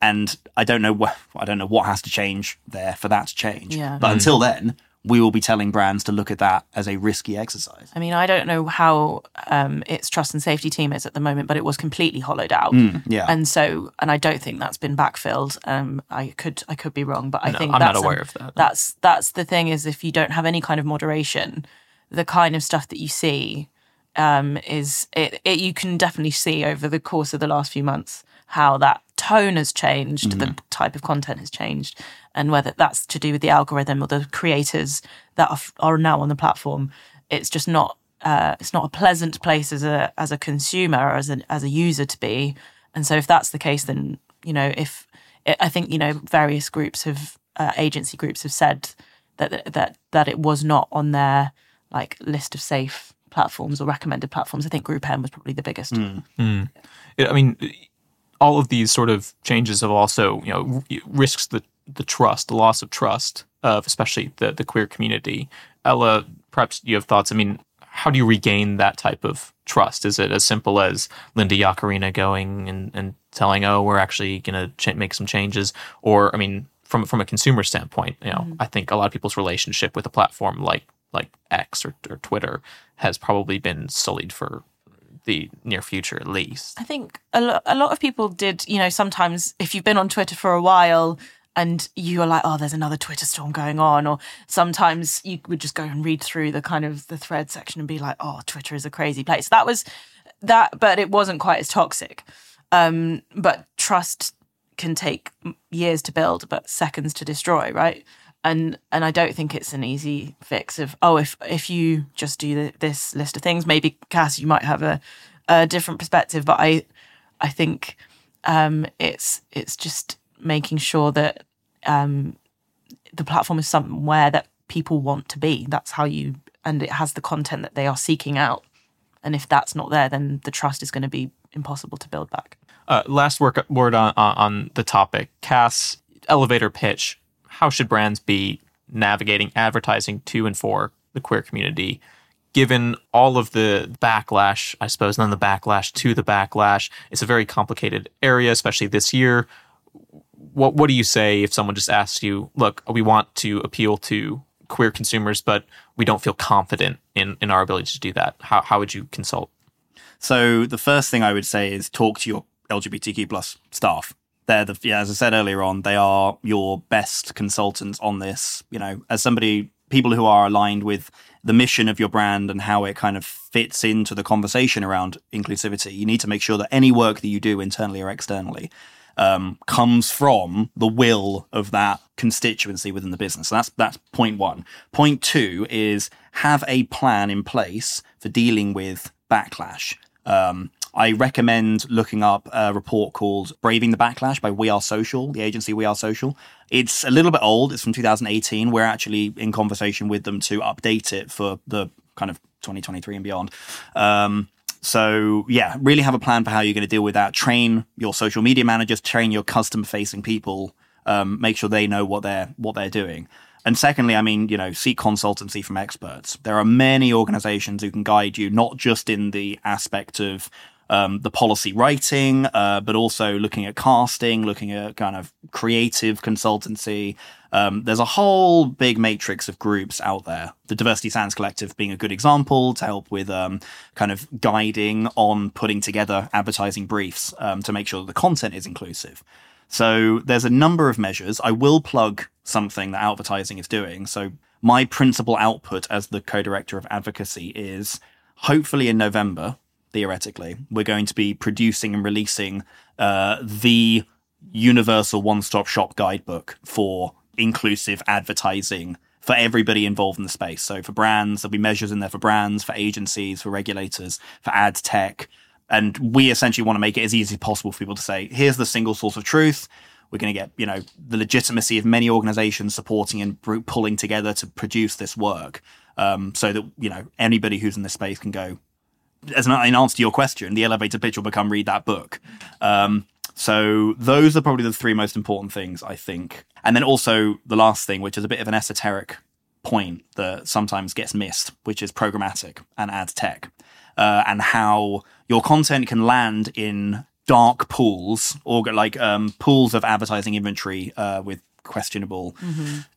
And I don't know what I don't know what has to change there for that to change. Yeah. But until then, we will be telling brands to look at that as a risky exercise. I mean, I don't know how um, its trust and safety team is at the moment, but it was completely hollowed out. yeah. and so, and I don't think that's been backfilled. Um, I could, I could be wrong, but I No, think I'm not aware a- of that. That's that's the thing is if you don't have any kind of moderation, the kind of stuff that you see um, is it, it. You can definitely see over the course of the last few months how that tone has changed, Mm-hmm. the type of content has changed, and whether that's to do with the algorithm or the creators that are, are now on the platform. It's just not. Uh, it's not a pleasant place as a as a consumer or as a as a user to be. And so, if that's the case, then you know, if I think you know, various groups have uh, agency groups have said that that that it was not on their like list of safe platforms or recommended platforms. I think GroupM was probably the biggest. Mm. Mm. Yeah, I mean, all of these sort of changes have also, you know, risks the the trust, the loss of trust of especially the the queer community. Ella, perhaps you have thoughts. I mean, how do you regain that type of trust? Is it as simple as Linda Yaccarino going and, and telling, "Oh, we're actually going to ch- make some changes," or I mean, from from a consumer standpoint, you know, mm-hmm. I think a lot of people's relationship with a platform like like X or, or Twitter has probably been sullied for the near future at least. I think a, lo- a lot of people did, you know, sometimes if you've been on Twitter for a while and you are like, oh, there's another Twitter storm going on, or sometimes you would just go and read through the kind of the thread section and be like, oh, Twitter is a crazy place. That was that, but it wasn't quite as toxic. Um, but trust can take years to build, but seconds to destroy, right? And and I don't think it's an easy fix of oh if if you just do the, this list of things, maybe Cass, you might have a, a different perspective, but I I think um, it's it's just making sure that um, the platform is somewhere that people want to be. That's how you and it has the content that they are seeking out. And if that's not there, then the trust is going to be impossible to build back. Uh, last work, word on, on on the topic. Cass, elevator pitch. How should brands be navigating advertising to and for the queer community, given all of the backlash, I suppose, and then the backlash to the backlash? It's a very complicated area, especially this year. What What do you say if someone just asks you, "Look, we want to appeal to queer consumers, but we don't feel confident in in our ability to do that"? How How would you consult? So the first thing I would say is talk to your LGBTQ plus staff. They're the yeah, as I said earlier on, they are your best consultants on this. You know, as somebody, people who are aligned with the mission of your brand and how it kind of fits into the conversation around inclusivity. You need to make sure that any work that you do internally or externally um, comes from the will of that constituency within the business. So that's that's point one. Point two is have a plan in place for dealing with backlash. Um, I recommend looking up a report called Braving the Backlash by We Are Social, the agency We Are Social. It's a little bit old, it's from 2018. We're actually in conversation with them to update it for the kind of 2023 and beyond. Um, so, yeah, really have a plan for how you're going to deal with that. Train your social media managers, train your customer facing people, um, make sure they know what they're what they're doing. And secondly, I mean, you know, seek consultancy from experts. There are many organizations who can guide you, not just in the aspect of um, the policy writing, uh, but also looking at casting, looking at kind of creative consultancy. Um, there's a whole big matrix of groups out there. The Diversity Standards Collective being a good example to help with um, kind of guiding on putting together Outvertising briefs um, to make sure that the content is inclusive. So there's a number of measures. I will plug something that advertising is doing. So my principal output as the co-director of advocacy is hopefully in November, theoretically, we're going to be producing and releasing uh, the universal one-stop shop guidebook for inclusive advertising for everybody involved in the space. So for brands, there'll be measures in there for brands, for agencies, for regulators, for ad tech. And we essentially want to make it as easy as possible for people to say, here's the single source of truth. We're going to get, you know, the legitimacy of many organizations supporting and pulling together to produce this work. Um, so that, you know, anybody who's in this space can go, as an in answer to your question, the elevator pitch will become read that book. Um, so those are probably the three most important things, I think. And then also the last thing, which is a bit of an esoteric point that sometimes gets missed, which is programmatic and ad tech, uh, and how your content can land in dark pools or like um, pools of advertising inventory uh, with questionable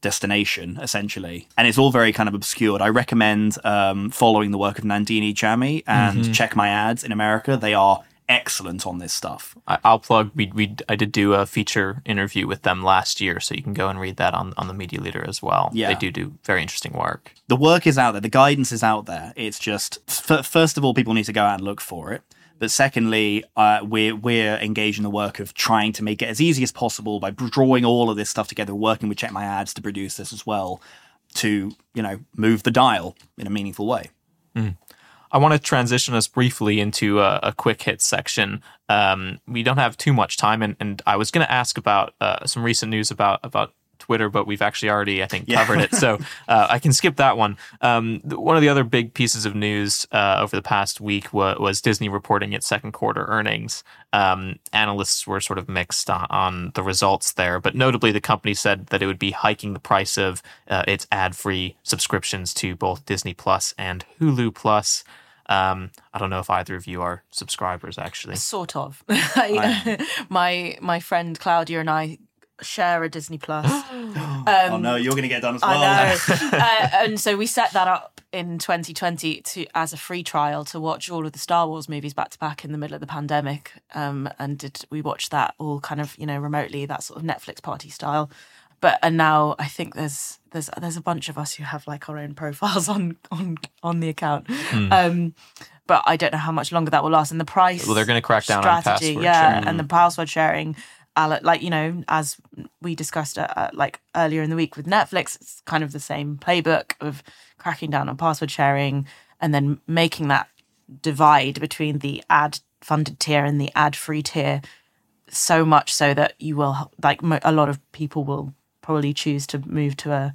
destination essentially and it's all very kind of obscured i recommend um, following the work of nandini jammi and check my ads in america they are excellent on this stuff I, I'll plug. We we I did do a feature interview with them last year, so you can go and read that on on the Media Leader as well. Yeah. they do do very interesting work. the work is out there the guidance is out there it's just f- first of all people need to go out and look for it but secondly uh, we're we're engaged in the work of trying to make it as easy as possible by drawing all of this stuff together working with check my ads to produce this as well to you know move the dial in a meaningful way I want to transition us briefly into a, a quick hit section. Um, we don't have too much time, and, and I was going to ask about uh, some recent news about about Twitter, but we've actually already, I think, Yeah. covered it. So [LAUGHS] uh, I can skip that one. Um, one of the other big pieces of news uh, over the past week wa- was Disney reporting its second quarter earnings. Um, analysts were sort of mixed on, on the results there, but notably, the company said that it would be hiking the price of uh, its ad free subscriptions to both Disney Plus and Hulu Plus. Um, I don't know if either of you are subscribers, actually. Sort of. [LAUGHS] I, [LAUGHS] my my friend Claudia and I share a Disney Plus. [GASPS] oh no, you're going to get done as well. I know. [LAUGHS] uh, and so we set that up in 2020 to as a free trial to watch all of the Star Wars movies back to back in the middle of the pandemic. Um, and did we watched that all kind of you know remotely, that sort of Netflix party style. But and now I think there's there's there's a bunch of us who have like our own profiles [LAUGHS] on on on the account. Um, but I don't know how much longer that will last. And the price. Well, they're gonna crack down on strategy, password yeah, sharing. and the password sharing. Like you know, as we discussed uh, uh, like earlier in the week with Netflix, it's kind of the same playbook of cracking down on password sharing and then making that divide between the ad funded tier and the ad free tier so much so that you will like mo- a lot of people will probably choose to move to a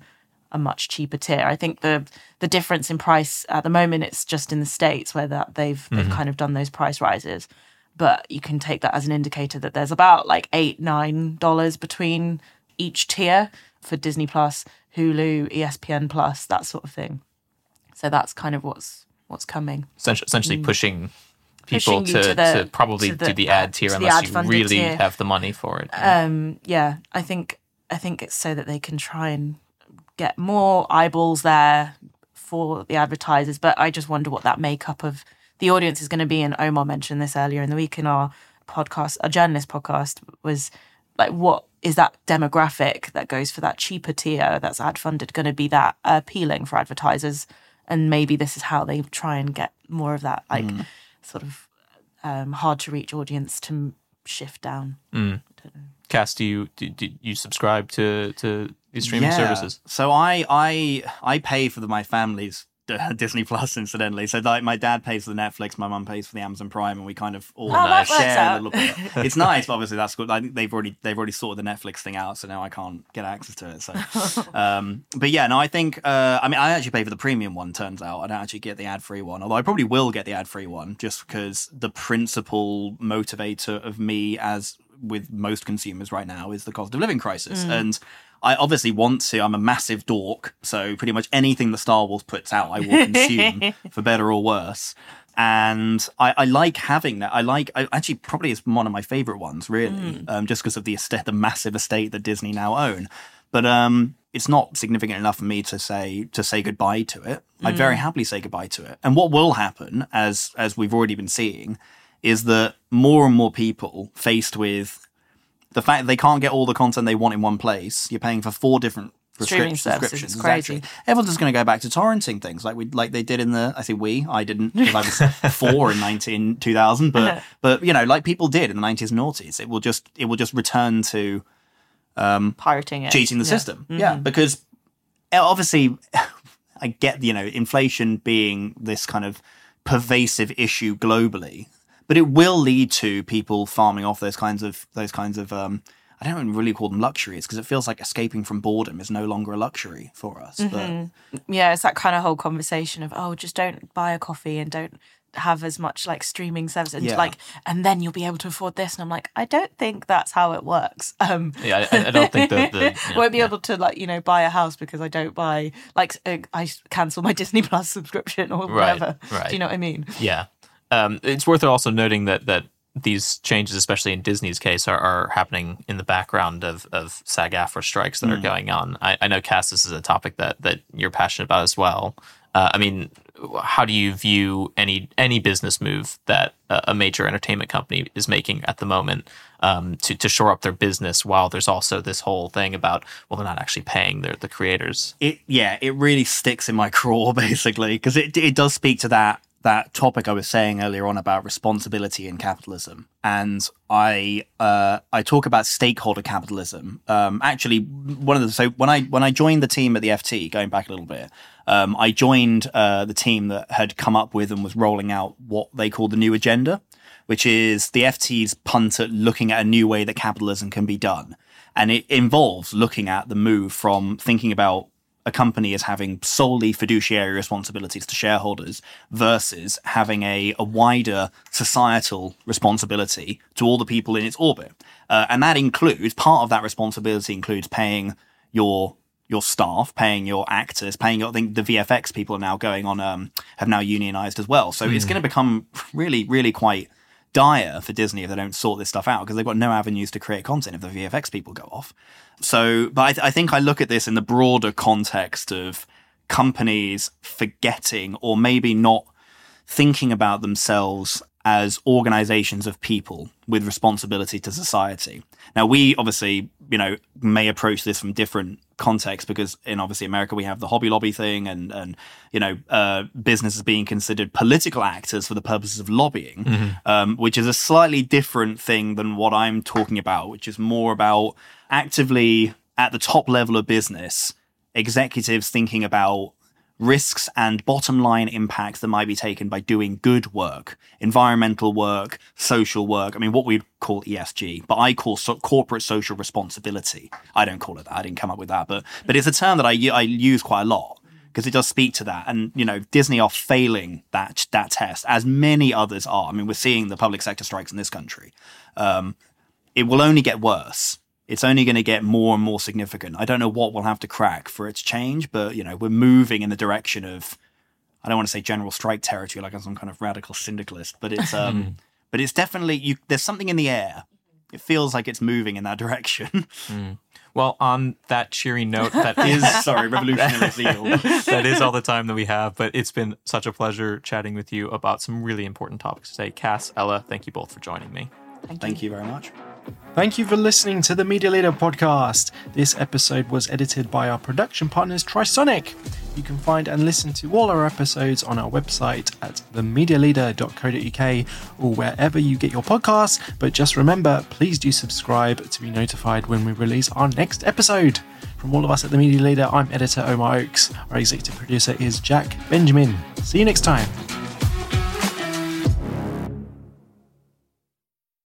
a much cheaper tier. I think the the difference in price at the moment it's just in the states where that they've they've kind of done those price rises. But you can take that as an indicator that there's about like eight nine dollars between each tier for Disney Plus, Hulu, ESPN Plus, that sort of thing. So that's kind of what's what's coming. essentially, essentially pushing Mm. people Pushing to, to the- to probably to the- do the ad tier unless you ad-funded really tier. have the money for it. Um, yeah, I think I think it's so that they can try and get more eyeballs there for the advertisers. But I just wonder what that makeup of the audience is going to be. And Omar mentioned this earlier in the week in our podcast, a journalist podcast, was like, what is that demographic that goes for that cheaper tier that's ad funded going to be that appealing for advertisers? And maybe this is how they try and get more of that, like sort of um, hard to reach audience to shift down. Cass, do you do, do you subscribe to to these streaming services? So I I I pay for the, my family's [LAUGHS] Disney Plus, incidentally. So like my dad pays for the Netflix, my mum pays for the Amazon Prime, and we kind of all Oh, works share a little bit. [LAUGHS] It's nice, but obviously that's good. I think they've already they've already sorted the Netflix thing out, so now I can't get access to it. So, [LAUGHS] um, but yeah, no, I think uh, I mean I actually pay for the premium one. Turns out I don't actually get the ad free one, although I probably will get the ad free one just because the principal motivator of me as with most consumers right now is the cost of living crisis and. I obviously want to. I'm a massive dork, so pretty much anything the Star Wars puts out, I will consume [LAUGHS] for better or worse. And I, I like having that. I like. I, actually, probably it's one of my favorite ones, really, um, just because of the estate, the massive estate that Disney now own. But um, it's not significant enough for me to say to say goodbye to it. I'd very happily say goodbye to it. And what will happen, as as we've already been seeing, is that more and more people faced with the fact that they can't get all the content they want in one place. You're paying for four different Streaming subscriptions. it's crazy. Exactly. Everyone's just going to go back to torrenting things like we like they did in the. I say we. I didn't because I was [LAUGHS] four in 19, 2000, but but you know like people did in the nineties and noughties. It will just it will just return to Pirating it. cheating the Yeah. system. Yeah, because uh, obviously, [LAUGHS] I get you know inflation being this kind of pervasive issue globally, but it will lead to people farming off those kinds of those kinds of. Um, I don't even really call them luxuries because it feels like escaping from boredom is no longer a luxury for us. But Yeah, it's that kind of whole conversation of oh, just don't buy a coffee and don't have as much like streaming service and Yeah. like and then you'll be able to afford this and I'm like I don't think that's how it works. [LAUGHS] Um Yeah, I, I don't think the, the [LAUGHS] won't be yeah. able to like you know buy a house because I don't buy like uh, I cancel my [LAUGHS] Disney Plus subscription or Right, whatever. right. Do you know what I mean? Yeah. Um, it's worth also noting that that these changes, especially in Disney's case, are, are happening in the background of, of SAG AFTRA strikes that are going on. I, I know, Cass, this is a topic that, that you're passionate about as well. Uh, I mean, how do you view any any business move that a, a major entertainment company is making at the moment um, to, to shore up their business while there's also this whole thing about, well, they're not actually paying their, the creators? it yeah it really sticks in my [LAUGHS] craw basically because it it does speak to that that topic I was saying earlier on about responsibility in capitalism. And I uh I talk about stakeholder capitalism. Um actually one of the so when I when I joined the team at the FT going back a little bit um I joined uh the team that had come up with and was rolling out what they call the new agenda which is the FT's punt at looking at a new way that capitalism can be done. And it involves looking at the move from thinking about a company as having solely fiduciary responsibilities to shareholders versus having a, a wider societal responsibility to all the people in its orbit. Uh, and that includes part of that responsibility includes paying your your staff, paying your actors, paying your, I think the VFX people are now going on, um, have now unionized as well. So mm. it's going to become really, really quite dire for Disney if they don't sort this stuff out because they've got no avenues to create content if the VFX people go off. So, but I, th- I think I look at this in the broader context of companies forgetting or maybe not thinking about themselves as organizations of people with responsibility to society. Now, we obviously, you know, may approach this from different contexts because in obviously America we have the Hobby Lobby thing and and you know uh, businesses being considered political actors for the purposes of lobbying, mm-hmm. um, which is a slightly different thing than what I'm talking about, which is more about actively at the top level of business, executives thinking about risks and bottom line impacts that might be taken by doing good work, environmental work, social work. I mean, what we'd call ESG, but I call so- corporate social responsibility. I don't call it that. I didn't come up with that, but but it's a term that I, I use quite a lot because it does speak to that. And you know, Disney are failing that that test, as many others are. I mean, we're seeing the public sector strikes in this country. Um, it will only get worse it's only going to get more and more significant. I don't know what we'll have to crack for its change, but you know, we're moving in the direction of I don't want to say general strike territory like I'm some kind of radical syndicalist, but it's um hmm. but it's definitely you there's something in the air. It feels like it's moving in that direction. [LAUGHS] Mm. Well, on that cheery note, that [LAUGHS] is sorry, revolutionary [LAUGHS] zeal. that is all the time that we have, but it's been such a pleasure chatting with you about some really important topics today. Cass, Ella, thank you both for joining me. Thank you, thank you very much. Thank you for listening to the Media Leader podcast. This episode was edited by our production partners Trisonic. You can find and listen to all our episodes on our website at themedialeader.co.uk or wherever you get your podcasts. But just remember, please do subscribe to be notified when we release our next episode. From all of us at The Media Leader, I'm editor Omar Oakes. Our executive producer is Jack Benjamin. See you next time.